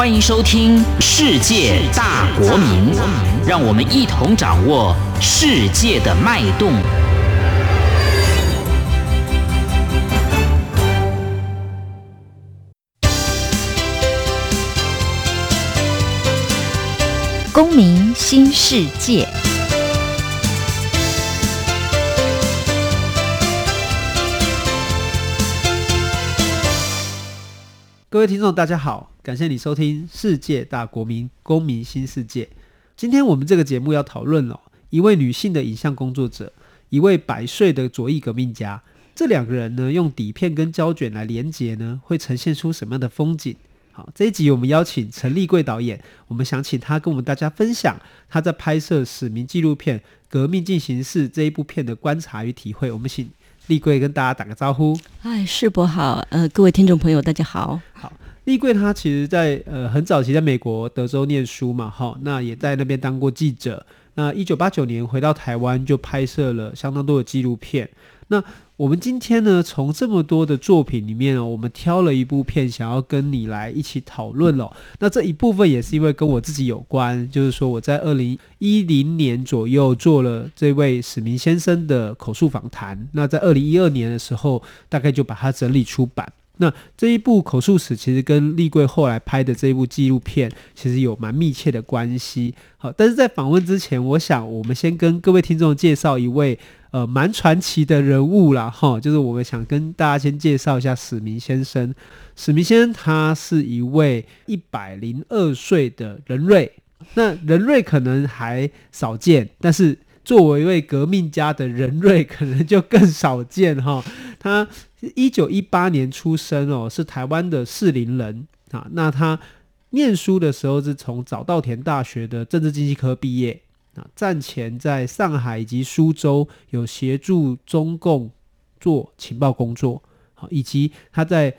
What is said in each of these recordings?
欢迎收听《世界大国民》，让我们一同掌握世界的脉动。公民新世界。各位听众，大家好，感谢你收听《世界大国民公民新世界》。今天我们这个节目要讨论哦，一位女性的影像工作者，一位百岁的左翼革命家。这两个人呢，用底片跟胶卷来连接呢，会呈现出什么样的风景？好，这一集我们邀请陈立桂导演，我们想请他跟我们大家分享他在拍摄使命纪录片《革命进行式》这一部片的观察与体会。我们请。立贵跟大家打个招呼。嗨，世博好，呃，各位听众朋友，大家好。好，立桂他其实在呃很早期在美国德州念书嘛，哈，那也在那边当过记者。那一九八九年回到台湾，就拍摄了相当多的纪录片。那我们今天呢，从这么多的作品里面哦，我们挑了一部片，想要跟你来一起讨论哦。那这一部分也是因为跟我自己有关，就是说我在二零一零年左右做了这位史明先生的口述访谈。那在二零一二年的时候，大概就把它整理出版。那这一部口述史其实跟立贵后来拍的这一部纪录片其实有蛮密切的关系。好，但是在访问之前，我想我们先跟各位听众介绍一位。呃，蛮传奇的人物啦，哈，就是我们想跟大家先介绍一下史明先生。史明先生他是一位一百零二岁的人瑞，那人瑞可能还少见，但是作为一位革命家的人瑞，可能就更少见哈。他一九一八年出生哦，是台湾的士林人啊。那他念书的时候是从早稻田大学的政治经济科毕业。啊，战前在上海以及苏州有协助中共做情报工作，好，以及他在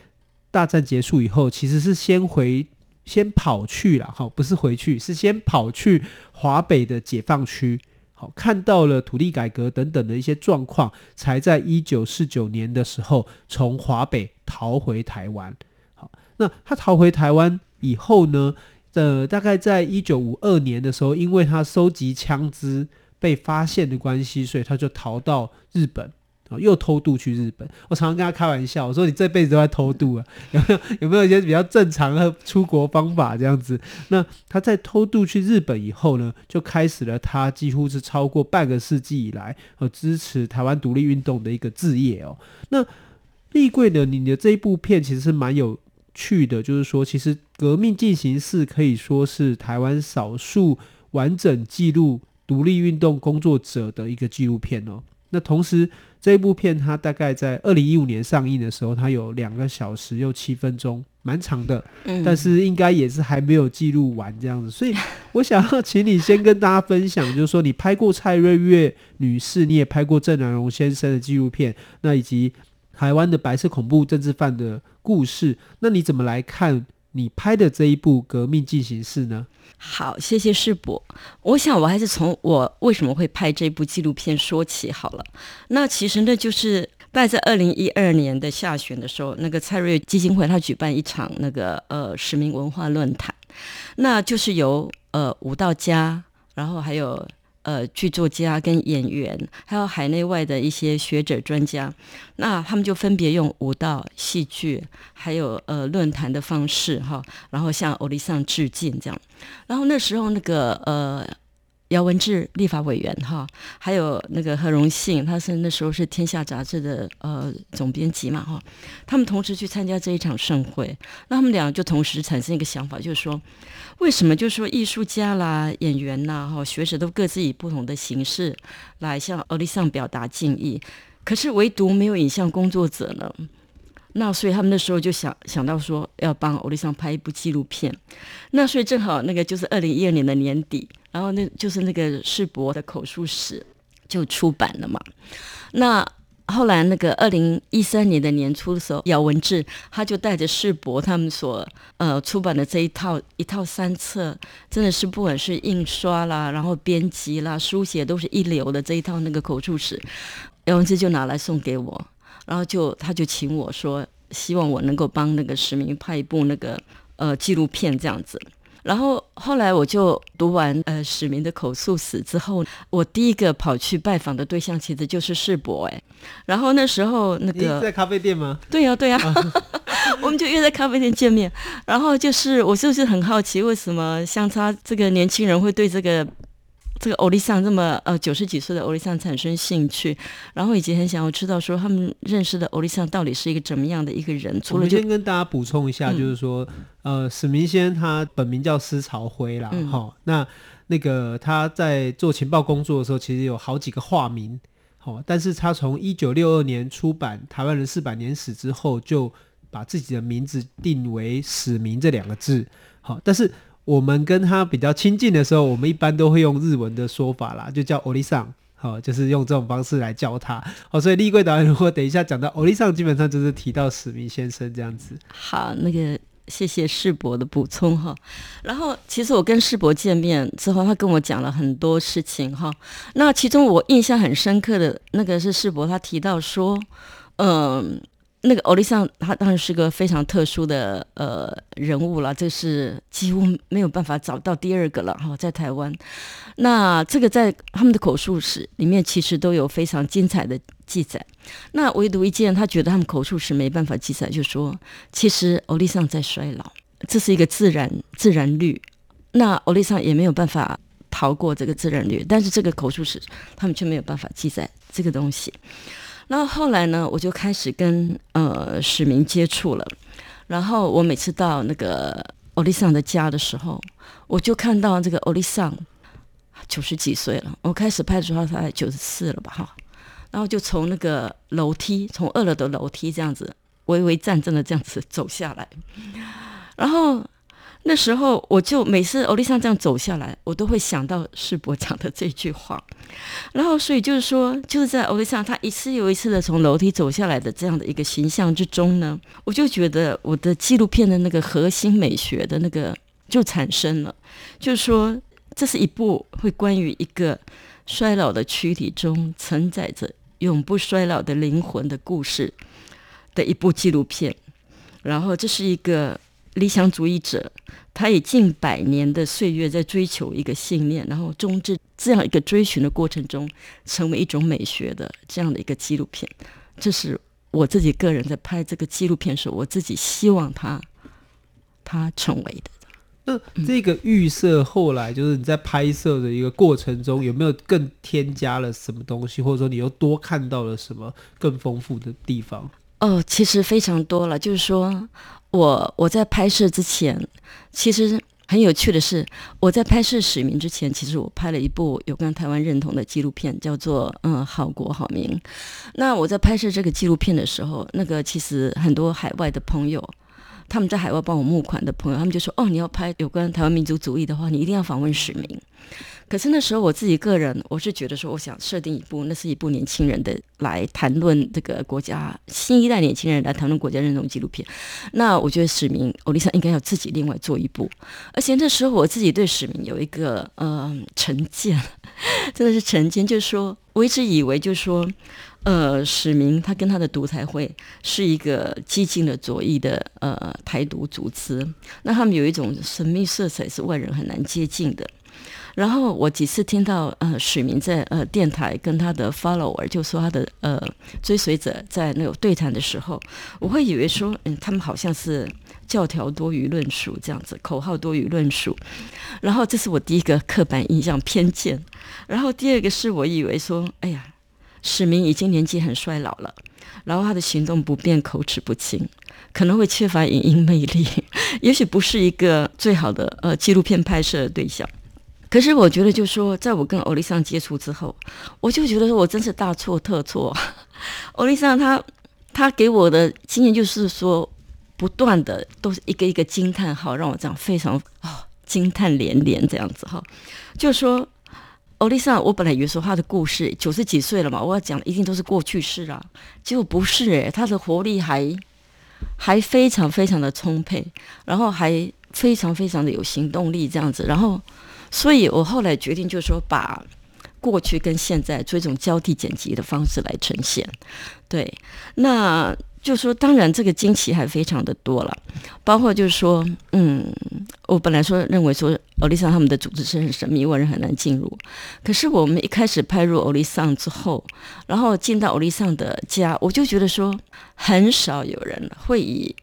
大战结束以后，其实是先回先跑去了，好，不是回去，是先跑去华北的解放区，好，看到了土地改革等等的一些状况，才在一九四九年的时候从华北逃回台湾。好，那他逃回台湾以后呢？呃，大概在一九五二年的时候，因为他收集枪支被发现的关系，所以他就逃到日本，又偷渡去日本。我常常跟他开玩笑，我说：“你这辈子都在偷渡啊？有没有有没有一些比较正常的出国方法这样子？”那他在偷渡去日本以后呢，就开始了他几乎是超过半个世纪以来和支持台湾独立运动的一个置业哦。那立桂呢，你的这一部片其实是蛮有。去的，就是说，其实《革命进行式》可以说是台湾少数完整记录独立运动工作者的一个纪录片哦。那同时，这一部片它大概在二零一五年上映的时候，它有两个小时又七分钟，蛮长的。嗯。但是应该也是还没有记录完这样子，所以我想要请你先跟大家分享，就是说你拍过蔡瑞月女士，你也拍过郑南榕先生的纪录片，那以及。台湾的白色恐怖政治犯的故事，那你怎么来看你拍的这一部《革命进行式》呢？好，谢谢世博。我想我还是从我为什么会拍这部纪录片说起好了。那其实呢，就是在在二零一二年的下旬的时候，那个蔡瑞基金会他举办一场那个呃实名文化论坛，那就是由呃舞蹈家，然后还有。呃，剧作家跟演员，还有海内外的一些学者专家，那他们就分别用舞蹈、戏剧，还有呃论坛的方式哈，然后向欧丽桑致敬这样。然后那时候那个呃姚文智立法委员哈，还有那个何荣幸，他是那时候是天下杂志的呃总编辑嘛哈，他们同时去参加这一场盛会，那他们俩就同时产生一个想法，就是说。为什么就是说艺术家啦、演员呐、哈学者都各自以不同的形式来向奥利桑表达敬意，可是唯独没有影像工作者呢？那所以他们那时候就想想到说要帮欧丽桑拍一部纪录片。那所以正好那个就是二零一二年的年底，然后那就是那个世博的口述史就出版了嘛。那后来那个二零一三年的年初的时候，姚文智他就带着世博他们所呃出版的这一套一套三册，真的是不管是印刷啦，然后编辑啦，书写都是一流的这一套那个口述史，姚文智就拿来送给我，然后就他就请我说，希望我能够帮那个史明拍一部那个呃纪录片这样子。然后后来我就读完呃史明的口述史之后，我第一个跑去拜访的对象其实就是世博哎。然后那时候那个在咖啡店吗？对呀、啊、对呀、啊，我们就约在咖啡店见面。然后就是我就是很好奇，为什么相差这个年轻人会对这个。这个欧里桑这么呃九十几岁的欧里桑产生兴趣，然后以及很想要知道说他们认识的欧里桑到底是一个怎么样的一个人。除了先跟大家补充一下，就是说、嗯、呃史明先他本名叫施朝辉啦，哈、那那个他在做情报工作的时候，其实有好几个化名，好、哦，但是他从一九六二年出版《台湾人四百年史》之后，就把自己的名字定为史明这两个字，好、哦，但是。我们跟他比较亲近的时候，我们一般都会用日文的说法啦，就叫欧里桑，好，就是用这种方式来叫他。好，所以立桂导演，如果等一下讲到欧里桑，基本上就是提到史明先生这样子。好，那个谢谢世博的补充哈。然后，其实我跟世博见面之后，他跟我讲了很多事情哈。那其中我印象很深刻的那个是世博，他提到说，嗯。那个欧里桑，他当然是个非常特殊的呃人物了，这是几乎没有办法找到第二个了哈，在台湾。那这个在他们的口述史里面，其实都有非常精彩的记载。那唯独一件，他觉得他们口述史没办法记载，就说其实欧里桑在衰老，这是一个自然自然律。那欧里桑也没有办法逃过这个自然律，但是这个口述史他们却没有办法记载这个东西。然后后来呢，我就开始跟呃史明接触了。然后我每次到那个欧丽桑的家的时候，我就看到这个欧丽桑九十几岁了。我开始拍的时候，他才九十四了吧？哈。然后就从那个楼梯，从二楼的楼梯这样子，微微站正的这样子走下来。然后。那时候我就每次欧丽桑这样走下来，我都会想到世博讲的这句话，然后所以就是说，就是在欧丽桑他一次又一次的从楼梯走下来的这样的一个形象之中呢，我就觉得我的纪录片的那个核心美学的那个就产生了，就是说，这是一部会关于一个衰老的躯体中承载着永不衰老的灵魂的故事的一部纪录片，然后这是一个。理想主义者，他以近百年的岁月在追求一个信念，然后终至这样一个追寻的过程中，成为一种美学的这样的一个纪录片。这是我自己个人在拍这个纪录片时候，我自己希望他他成为的。那这个预设后来就是你在拍摄的一个过程中，有没有更添加了什么东西，或者说你又多看到了什么更丰富的地方？哦，其实非常多了，就是说。我我在拍摄之前，其实很有趣的是，我在拍摄使命之前，其实我拍了一部有关台湾认同的纪录片，叫做《嗯好国好民》。那我在拍摄这个纪录片的时候，那个其实很多海外的朋友，他们在海外帮我募款的朋友，他们就说：“哦，你要拍有关台湾民族主义的话，你一定要访问史明。”可是那时候我自己个人，我是觉得说，我想设定一部，那是一部年轻人的来谈论这个国家新一代年轻人来谈论国家认同纪录片。那我觉得史明欧里桑应该要自己另外做一部。而且那时候我自己对史明有一个呃成见，真的是成见，就是说我一直以为就是说，呃，史明他跟他的独裁会是一个激进的左翼的呃台独组织，那他们有一种神秘色彩，是外人很难接近的。然后我几次听到呃史明在呃电台跟他的 follower 就说他的呃追随者在那个对谈的时候，我会以为说嗯他们好像是教条多于论述这样子，口号多于论述。然后这是我第一个刻板印象偏见。然后第二个是我以为说哎呀史明已经年纪很衰老了，然后他的行动不便，口齿不清，可能会缺乏影音魅力，也许不是一个最好的呃纪录片拍摄的对象。可是我觉得，就说，在我跟欧丽桑接触之后，我就觉得说我真是大错特错。欧丽桑他他给我的经验就是说，不断的都是一个一个惊叹号，让我这样非常哦惊叹连连这样子哈。就说欧里桑，我本来以为说他的故事九十几岁了嘛，我要讲的一定都是过去式啊，结果不是诶，他的活力还还非常非常的充沛，然后还非常非常的有行动力这样子，然后。所以我后来决定，就是说把过去跟现在做一种交替剪辑的方式来呈现。对，那就说，当然这个惊奇还非常的多了，包括就是说，嗯，我本来说认为说欧丽桑他们的组织是很神秘，外人很难进入。可是我们一开始派入欧丽桑之后，然后进到欧丽桑的家，我就觉得说，很少有人会以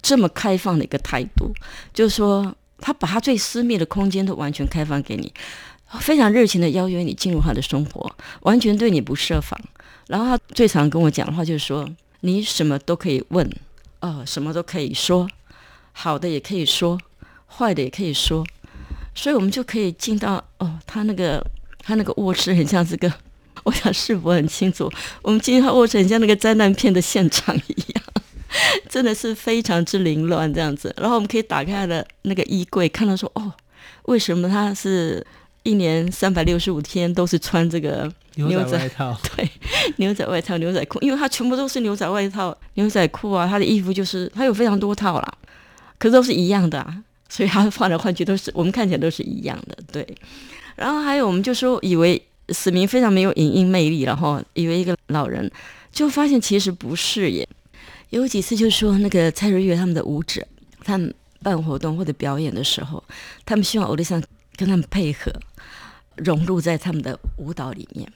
这么开放的一个态度，就是说，他把他最私密的空间都完全开放给你，非常热情的邀约你进入他的生活，完全对你不设防。然后他最常跟我讲的话就是说。你什么都可以问，哦，什么都可以说，好的也可以说，坏的也可以说，所以我们就可以进到哦，他那个他那个卧室很像这个，我想世博很清楚，我们进他卧室很像那个灾难片的现场一样，真的是非常之凌乱这样子。然后我们可以打开他的那个衣柜，看到说哦，为什么他是一年三百六十五天都是穿这个。牛仔外套，对，牛仔外套、牛仔裤，因为它全部都是牛仔外套、牛仔裤啊，他的衣服就是他有非常多套啦，可是都是一样的啊，所以他换来换去都是我们看起来都是一样的，对。然后还有我们就说以为史明非常没有影音魅力，然后以为一个老人，就发现其实不是耶。有几次就说那个蔡瑞月他们的舞者，他们办活动或者表演的时候，他们希望欧丽桑跟他们配合，融入在他们的舞蹈里面。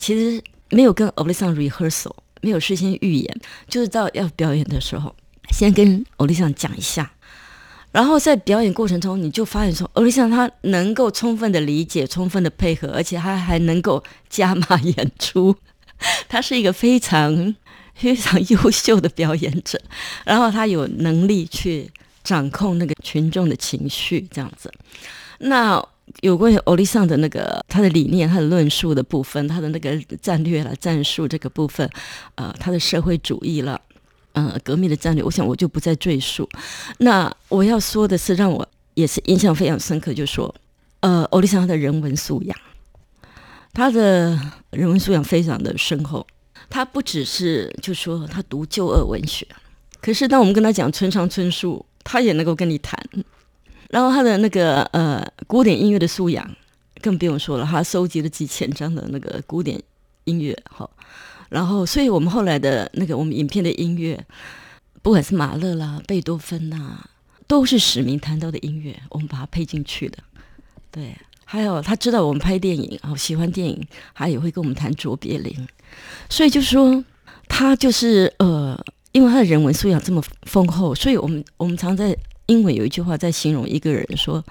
其实没有跟欧丽桑 rehearsal，没有事先预演，就是到要表演的时候，先跟欧丽桑讲一下，然后在表演过程中，你就发现说，欧丽桑他能够充分的理解、充分的配合，而且他还能够加码演出，他是一个非常非常 优秀的表演者，然后他有能力去掌控那个群众的情绪，这样子，那。有关于欧利桑的那个他的理念、他的论述的部分，他的那个战略了、战术这个部分，呃，他的社会主义了，呃，革命的战略，我想我就不再赘述。那我要说的是，让我也是印象非常深刻，就说，呃，欧利桑他的人文素养，他的人文素养非常的深厚。他不只是就说他读旧恶文学，可是当我们跟他讲村上春树，他也能够跟你谈。然后他的那个呃古典音乐的素养更不用说了，他收集了几千张的那个古典音乐，哈。然后，所以我们后来的那个我们影片的音乐，不管是马勒啦、贝多芬呐，都是史明谈到的音乐，我们把它配进去的。对，还有他知道我们拍电影，哦，喜欢电影，他也会跟我们谈卓别林。所以就说，他就是呃，因为他的人文素养这么丰厚，所以我们我们常在。英文有一句话在形容一个人说，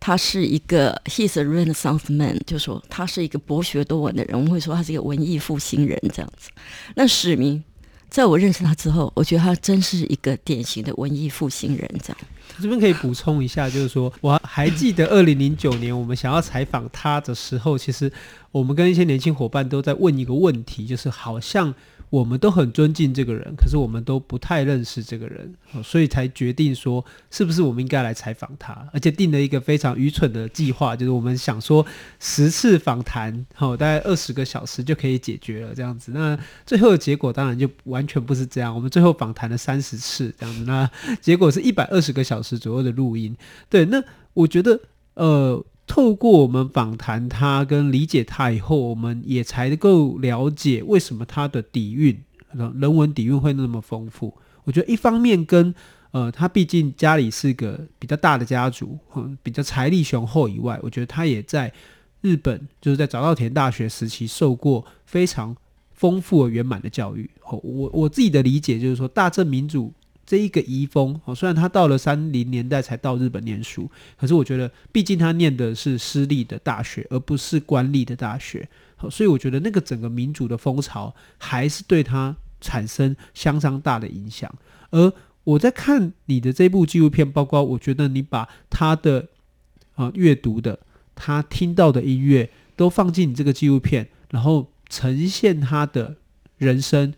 他是一个 he's a Renaissance man，就说他是一个博学多闻的人。我们会说他是一个文艺复兴人这样子。那史明，在我认识他之后，我觉得他真是一个典型的文艺复兴人这样。这边可以补充一下，就是说我还记得 二零零九年我们想要采访他的时候，其实我们跟一些年轻伙伴都在问一个问题，就是好像。我们都很尊敬这个人，可是我们都不太认识这个人，所以才决定说，是不是我们应该来采访他？而且定了一个非常愚蠢的计划，就是我们想说十次访谈，好，大概二十个小时就可以解决了这样子。那最后的结果当然就完全不是这样，我们最后访谈了三十次这样子，那结果是一百二十个小时左右的录音。对，那我觉得，呃。透过我们访谈他跟理解他以后，我们也才能够了解为什么他的底蕴，人文底蕴会那么丰富。我觉得一方面跟呃他毕竟家里是个比较大的家族，嗯，比较财力雄厚以外，我觉得他也在日本就是在早稻田大学时期受过非常丰富而圆满的教育。哦我我自己的理解就是说，大正民主。这一个遗风哦，虽然他到了三零年代才到日本念书，可是我觉得，毕竟他念的是私立的大学，而不是官立的大学，所以我觉得那个整个民主的风潮还是对他产生相当大的影响。而我在看你的这部纪录片，包括我觉得你把他的啊阅读的、他听到的音乐都放进你这个纪录片，然后呈现他的人生，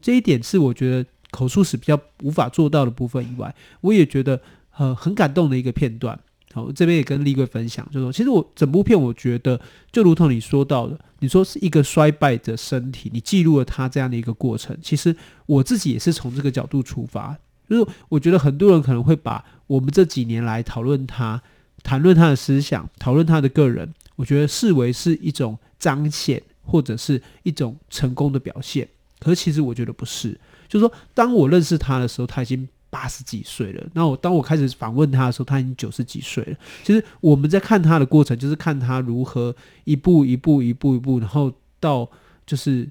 这一点是我觉得。口述史比较无法做到的部分以外，我也觉得呃很感动的一个片段。好，这边也跟立贵分享，就说，其实我整部片我觉得就如同你说到的，你说是一个衰败的身体，你记录了他这样的一个过程。其实我自己也是从这个角度出发，就是我觉得很多人可能会把我们这几年来讨论他、谈论他的思想、讨论他的个人，我觉得视为是一种彰显或者是一种成功的表现。可是其实我觉得不是。就是说，当我认识他的时候，他已经八十几岁了。那我当我开始访问他的时候，他已经九十几岁了。其实我们在看他的过程，就是看他如何一步一步、一步一步，然后到就是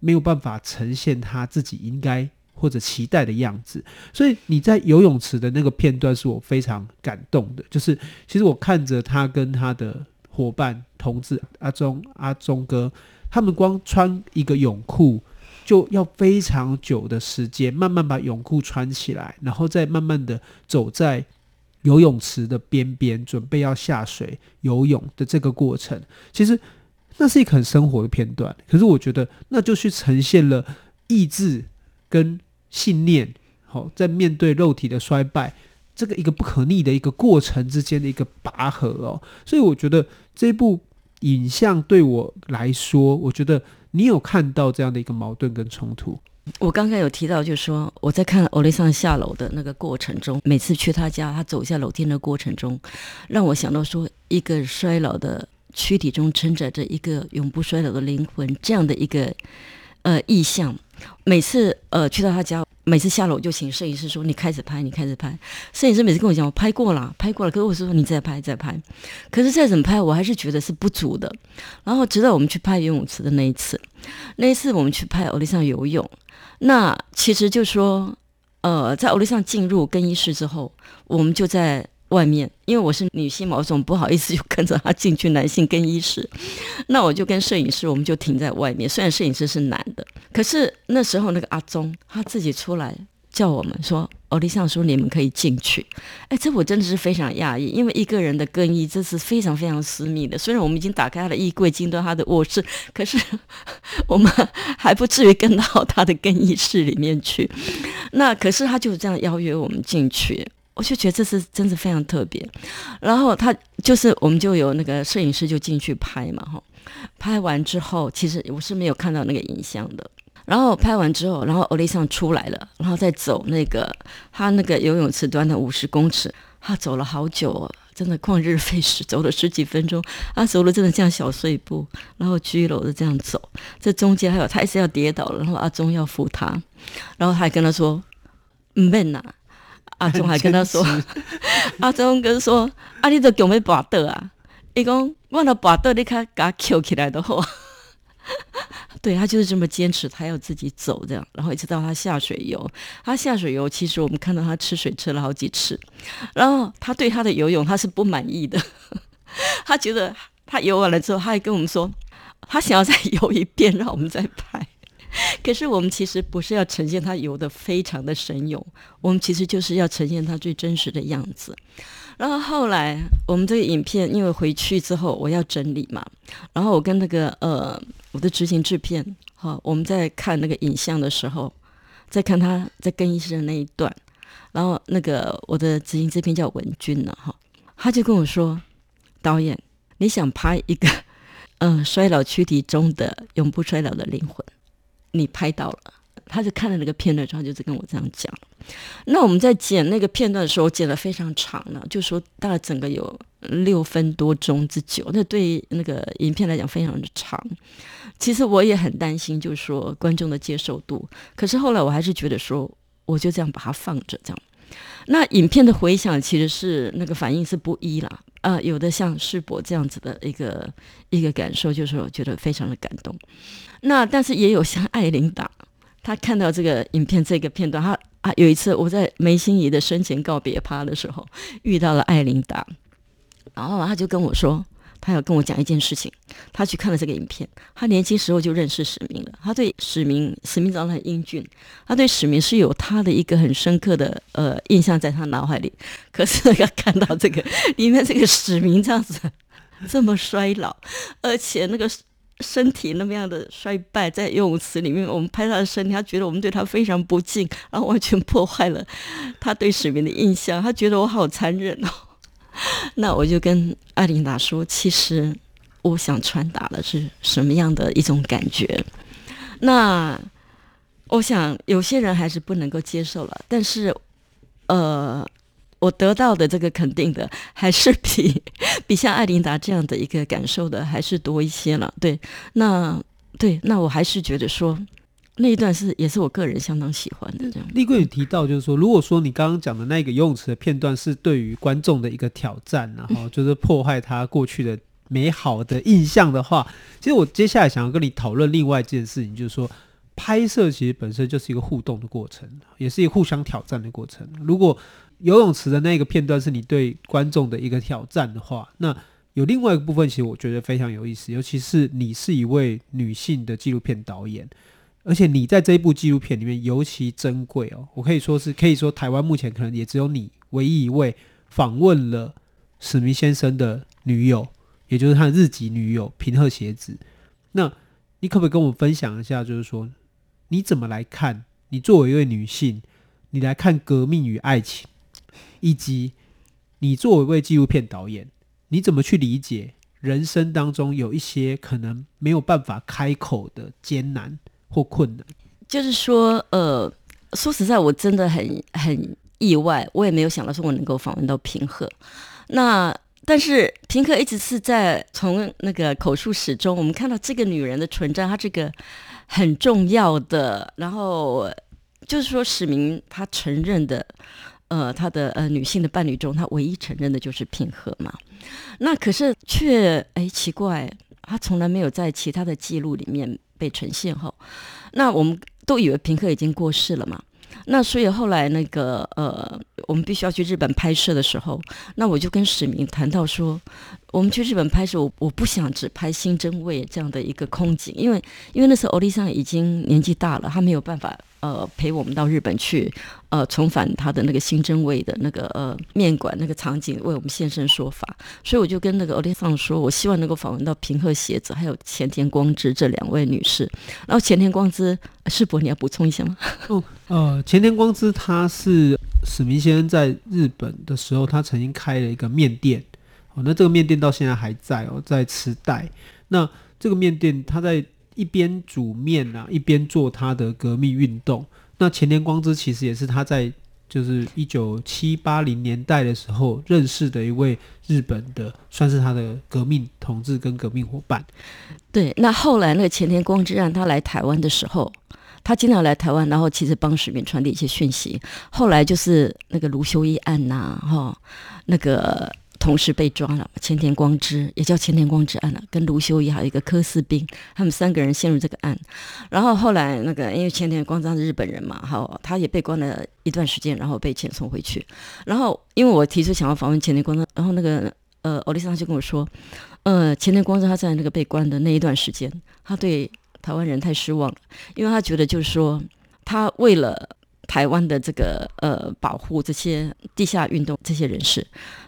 没有办法呈现他自己应该或者期待的样子。所以你在游泳池的那个片段，是我非常感动的。就是其实我看着他跟他的伙伴同志阿忠阿忠哥。他们光穿一个泳裤就要非常久的时间，慢慢把泳裤穿起来，然后再慢慢的走在游泳池的边边，准备要下水游泳的这个过程，其实那是一个很生活的片段。可是我觉得，那就去呈现了意志跟信念，好，在面对肉体的衰败这个一个不可逆的一个过程之间的一个拔河哦。所以我觉得这部。影像对我来说，我觉得你有看到这样的一个矛盾跟冲突。我刚刚有提到，就是说我在看欧丽桑下楼的那个过程中，每次去他家，他走下楼梯的过程中，让我想到说，一个衰老的躯体中承载着一个永不衰老的灵魂，这样的一个呃意象。每次呃去到他家。每次下楼就请摄影师说：“你开始拍，你开始拍。”摄影师每次跟我讲：“我拍过了，拍过了。”可是我说：“你再拍，再拍。”可是再怎么拍，我还是觉得是不足的。然后直到我们去拍游泳池的那一次，那一次我们去拍欧丽莎游泳，那其实就说，呃，在欧丽莎进入更衣室之后，我们就在。外面，因为我是女性嘛，我总不好意思就跟着他进去男性更衣室。那我就跟摄影师，我们就停在外面。虽然摄影师是男的，可是那时候那个阿忠他自己出来叫我们说：“欧丽尚书你们可以进去。”哎，这我真的是非常讶异，因为一个人的更衣这是非常非常私密的。虽然我们已经打开他的衣柜，进到他的卧室，可是我们还不至于跟到他的更衣室里面去。那可是他就是这样邀约我们进去。我就觉得这是真的非常特别，然后他就是我们就有那个摄影师就进去拍嘛，哈，拍完之后其实我是没有看到那个影像的，然后拍完之后，然后欧丽桑出来了，然后再走那个他那个游泳池端的五十公尺，他走了好久哦，真的旷日费时，走了十几分钟，他走了真的像小碎步，然后伫僂的这样走，这中间还有他还是要跌倒了，然后阿忠要扶他，然后他还跟他说，唔免呐。阿忠还跟他说：“ 阿忠跟说，啊你都叫没跋倒啊？伊讲我那跋倒，你看给他捡起来的话，对他就是这么坚持，他要自己走这样，然后一直到他下水游。他下水游，其实我们看到他吃水吃了好几次，然后他对他的游泳他是不满意的，他觉得他游完了之后，他还跟我们说，他想要再游一遍，让我们再拍。”可是我们其实不是要呈现他游得非常的神勇，我们其实就是要呈现他最真实的样子。然后后来我们这个影片因为回去之后我要整理嘛，然后我跟那个呃我的执行制片哈，我们在看那个影像的时候，在看他在更衣室的那一段，然后那个我的执行制片叫文君呢哈，他就跟我说，导演你想拍一个嗯、衰老躯体中的永不衰老的灵魂。你拍到了，他就看了那个片段之后，就是跟我这样讲。那我们在剪那个片段的时候，剪得非常长了，就说大概整个有六分多钟之久。那对于那个影片来讲，非常的长。其实我也很担心，就是说观众的接受度。可是后来我还是觉得说，我就这样把它放着，这样。那影片的回响其实是那个反应是不一啦。啊、有的像世博这样子的一个一个感受，就是我觉得非常的感动。那但是也有像艾琳达，他看到这个影片这个片段，他啊有一次我在梅心怡的生前告别趴的时候遇到了艾琳达，然后他就跟我说。他要跟我讲一件事情，他去看了这个影片，他年轻时候就认识史明了，他对史明，史明长得很英俊，他对史明是有他的一个很深刻的呃印象在他脑海里。可是他看到这个里面这个史明这样子这么衰老，而且那个身体那么样的衰败，在游泳池里面我们拍他的身体，他觉得我们对他非常不敬，然后完全破坏了他对史明的印象，他觉得我好残忍哦。那我就跟艾琳达说，其实我想传达的是什么样的一种感觉？那我想有些人还是不能够接受了，但是呃，我得到的这个肯定的，还是比比像艾琳达这样的一个感受的还是多一些了。对，那对，那我还是觉得说，那一段是也是我个人相当喜欢的。这样，立贵，你提到就是说，如果说你刚刚讲的那个游泳池的片段是对于观众的一个挑战，然后 就是破坏他过去的美好的印象的话，其实我接下来想要跟你讨论另外一件事情，就是说拍摄其实本身就是一个互动的过程，也是一个互相挑战的过程。如果游泳池的那个片段是你对观众的一个挑战的话，那有另外一个部分，其实我觉得非常有意思，尤其是你是一位女性的纪录片导演。而且你在这一部纪录片里面尤其珍贵哦，我可以说是可以说台湾目前可能也只有你唯一一位访问了史明先生的女友，也就是他的日籍女友平贺协子。那你可不可以跟我们分享一下，就是说你怎么来看？你作为一位女性，你来看革命与爱情，以及你作为一位纪录片导演，你怎么去理解人生当中有一些可能没有办法开口的艰难？或困难，就是说，呃，说实在，我真的很很意外，我也没有想到说我能够访问到平和。那但是平和一直是在从那个口述史中，我们看到这个女人的存在，她这个很重要的。然后就是说，史明他承认的，呃，他的呃女性的伴侣中，他唯一承认的就是平和嘛。那可是却哎奇怪，他从来没有在其他的记录里面。被呈现后，那我们都以为平克已经过世了嘛。那所以后来那个呃，我们必须要去日本拍摄的时候，那我就跟史明谈到说，我们去日本拍摄，我我不想只拍新真卫这样的一个空景，因为因为那时候欧丽桑已经年纪大了，他没有办法。呃，陪我们到日本去，呃，重返他的那个新真味的那个呃面馆那个场景，为我们现身说法。所以我就跟那个欧丽桑说，我希望能够访问到平贺协子还有前田光之这两位女士。然后前田光之，世博你要补充一下吗？哦，呃，前田光之他是史明先生在日本的时候，他曾经开了一个面店。哦，那这个面店到现在还在哦，在池袋。那这个面店他在。一边煮面啊，一边做他的革命运动。那前田光之其实也是他在就是一九七八零年代的时候认识的一位日本的，算是他的革命同志跟革命伙伴。对，那后来那个前田光之让他来台湾的时候，他经常来台湾，然后其实帮史明传递一些讯息。后来就是那个卢修一案呐、哈，那个。同时被抓了，前田光之也叫前田光之案了，跟卢修一还有一个柯四兵，他们三个人陷入这个案。然后后来那个因为前田光之是日本人嘛，好，他也被关了一段时间，然后被遣送回去。然后因为我提出想要访问前田光之，然后那个呃欧丽莎就跟我说，呃前田光之他在那个被关的那一段时间，他对台湾人太失望了，因为他觉得就是说他为了。台湾的这个呃保护这些地下运动这些人士，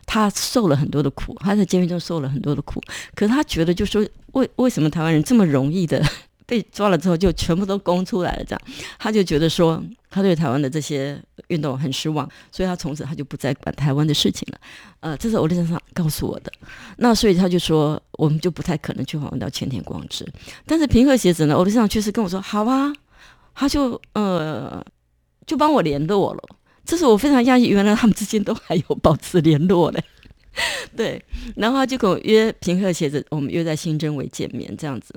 他受了很多的苦，他在监狱中受了很多的苦。可是他觉得，就说为为什么台湾人这么容易的 被抓了之后就全部都供出来了？这样，他就觉得说他对台湾的这些运动很失望，所以他从此他就不再管台湾的事情了。呃，这是欧丽莎上告诉我的。那所以他就说，我们就不太可能去访问到前田光之。但是平和鞋子呢，欧丽莎确实跟我说好啊，他就呃。就帮我联络了，这是我非常讶异，原来他们之间都还有保持联络嘞。对，然后他就跟我约平贺协子，我们约在新真卫见面这样子。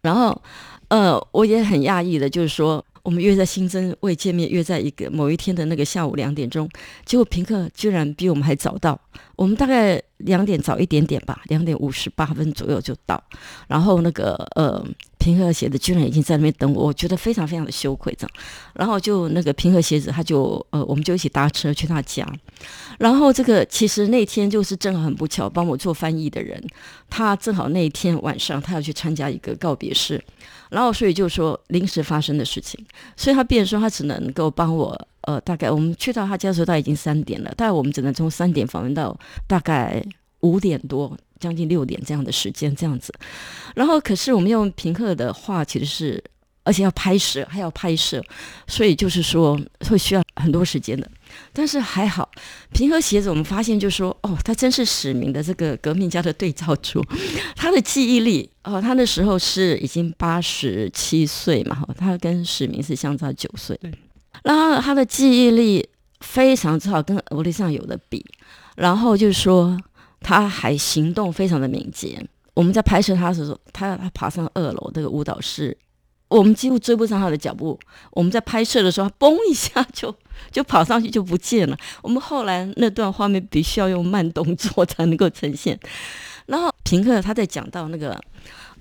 然后，呃，我也很讶异的，就是说我们约在新真卫见面，约在一个某一天的那个下午两点钟，结果平克居然比我们还早到，我们大概两点早一点点吧，两点五十八分左右就到。然后那个呃。平和鞋子居然已经在那边等我，我觉得非常非常的羞愧，这样。然后就那个平和鞋子，他就呃，我们就一起搭车去他家。然后这个其实那天就是正好很不巧，帮我做翻译的人，他正好那一天晚上他要去参加一个告别式，然后所以就说临时发生的事情，所以他变说他只能够帮我呃，大概我们去到他家的时候，他已经三点了，大概我们只能从三点访问到大概五点多。将近六点这样的时间，这样子，然后可是我们用平贺的话，其实是而且要拍摄，还要拍摄，所以就是说会需要很多时间的。但是还好，平和鞋子我们发现就说，哦，他真是史明的这个革命家的对照组，他的记忆力哦，他那时候是已经八十七岁嘛，他跟史明是相差九岁，然后他的记忆力非常之好，跟欧丽桑有的比，然后就是说。他还行动非常的敏捷。我们在拍摄他的时候，他他爬上二楼这个舞蹈室，我们几乎追不上他的脚步。我们在拍摄的时候，他嘣一下就 就跑上去就不见了。我们后来那段画面必须要用慢动作才能够呈现。然后平克他在讲到那个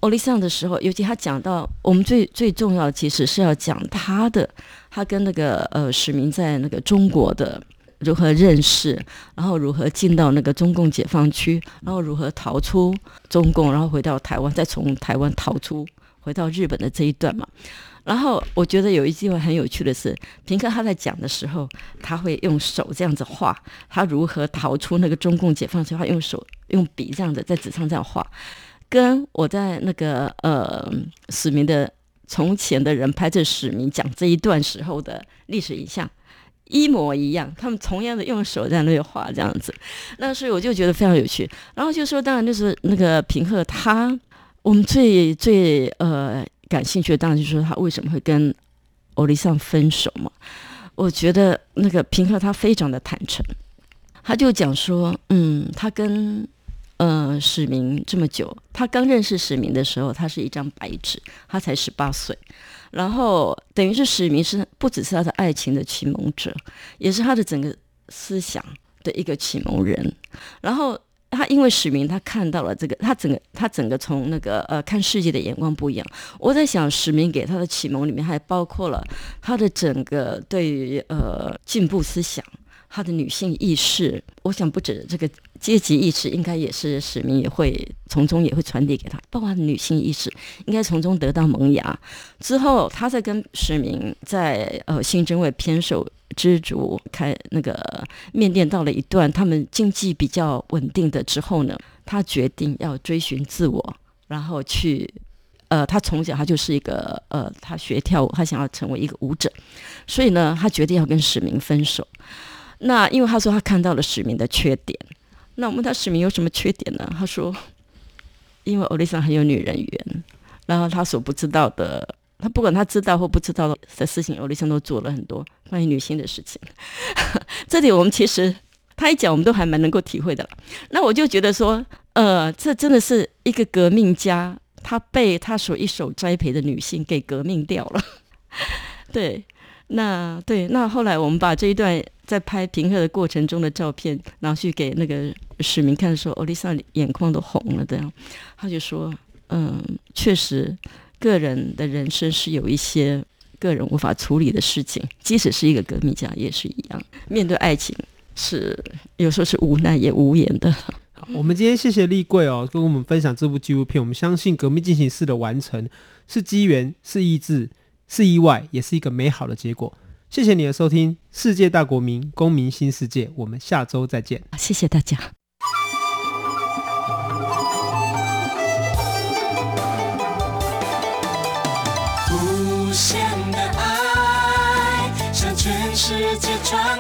欧丽桑的时候，尤其他讲到我们最最重要的，其实是要讲他的他跟那个呃史明在那个中国的。如何认识，然后如何进到那个中共解放区，然后如何逃出中共，然后回到台湾，再从台湾逃出回到日本的这一段嘛。然后我觉得有一句话很有趣的是，平克他在讲的时候，他会用手这样子画，他如何逃出那个中共解放区，他用手用笔这样子在纸上这样画，跟我在那个呃史明的从前的人拍这史明讲这一段时候的历史影像。一模一样，他们同样的用手在那里画这样子，那所以我就觉得非常有趣。然后就说，当然就是那个平贺他，我们最最呃感兴趣的，当然就是说他为什么会跟欧丽桑分手嘛。我觉得那个平贺他非常的坦诚，他就讲说，嗯，他跟呃史明这么久，他刚认识史明的时候，他是一张白纸，他才十八岁。然后等于是史明是不只是他的爱情的启蒙者，也是他的整个思想的一个启蒙人。然后他因为史明，他看到了这个，他整个他整个从那个呃看世界的眼光不一样。我在想，史明给他的启蒙里面还包括了他的整个对于呃进步思想。他的女性意识，我想不止这个阶级意识，应该也是史明也会从中也会传递给他，包括他的女性意识，应该从中得到萌芽。之后，他在跟史明在呃新真卫偏守之主开那个面店到了一段他们经济比较稳定的之后呢，他决定要追寻自我，然后去呃，他从小他就是一个呃，他学跳舞，他想要成为一个舞者，所以呢，他决定要跟史明分手。那因为他说他看到了史明的缺点，那我问他史明有什么缺点呢？他说，因为欧丽桑很有女人缘，然后他所不知道的，他不管他知道或不知道的事情，欧丽桑都做了很多关于女性的事情。这里我们其实他一讲，我们都还蛮能够体会的了。那我就觉得说，呃，这真的是一个革命家，他被他所一手栽培的女性给革命掉了。对，那对，那后来我们把这一段。在拍平和的过程中的照片，然后去给那个史明看的时候，欧里桑眼眶都红了。这样，他就说：“嗯，确实，个人的人生是有一些个人无法处理的事情，即使是一个革命家也是一样。面对爱情是有时候是无奈也无言的。”，我们今天谢谢立贵哦，跟我们分享这部纪录片。我们相信革命进行式的完成是机缘，是意志，是意外，也是一个美好的结果。谢谢你的收听世界大国民公民新世界我们下周再见。谢谢大家。无限的爱向全世界传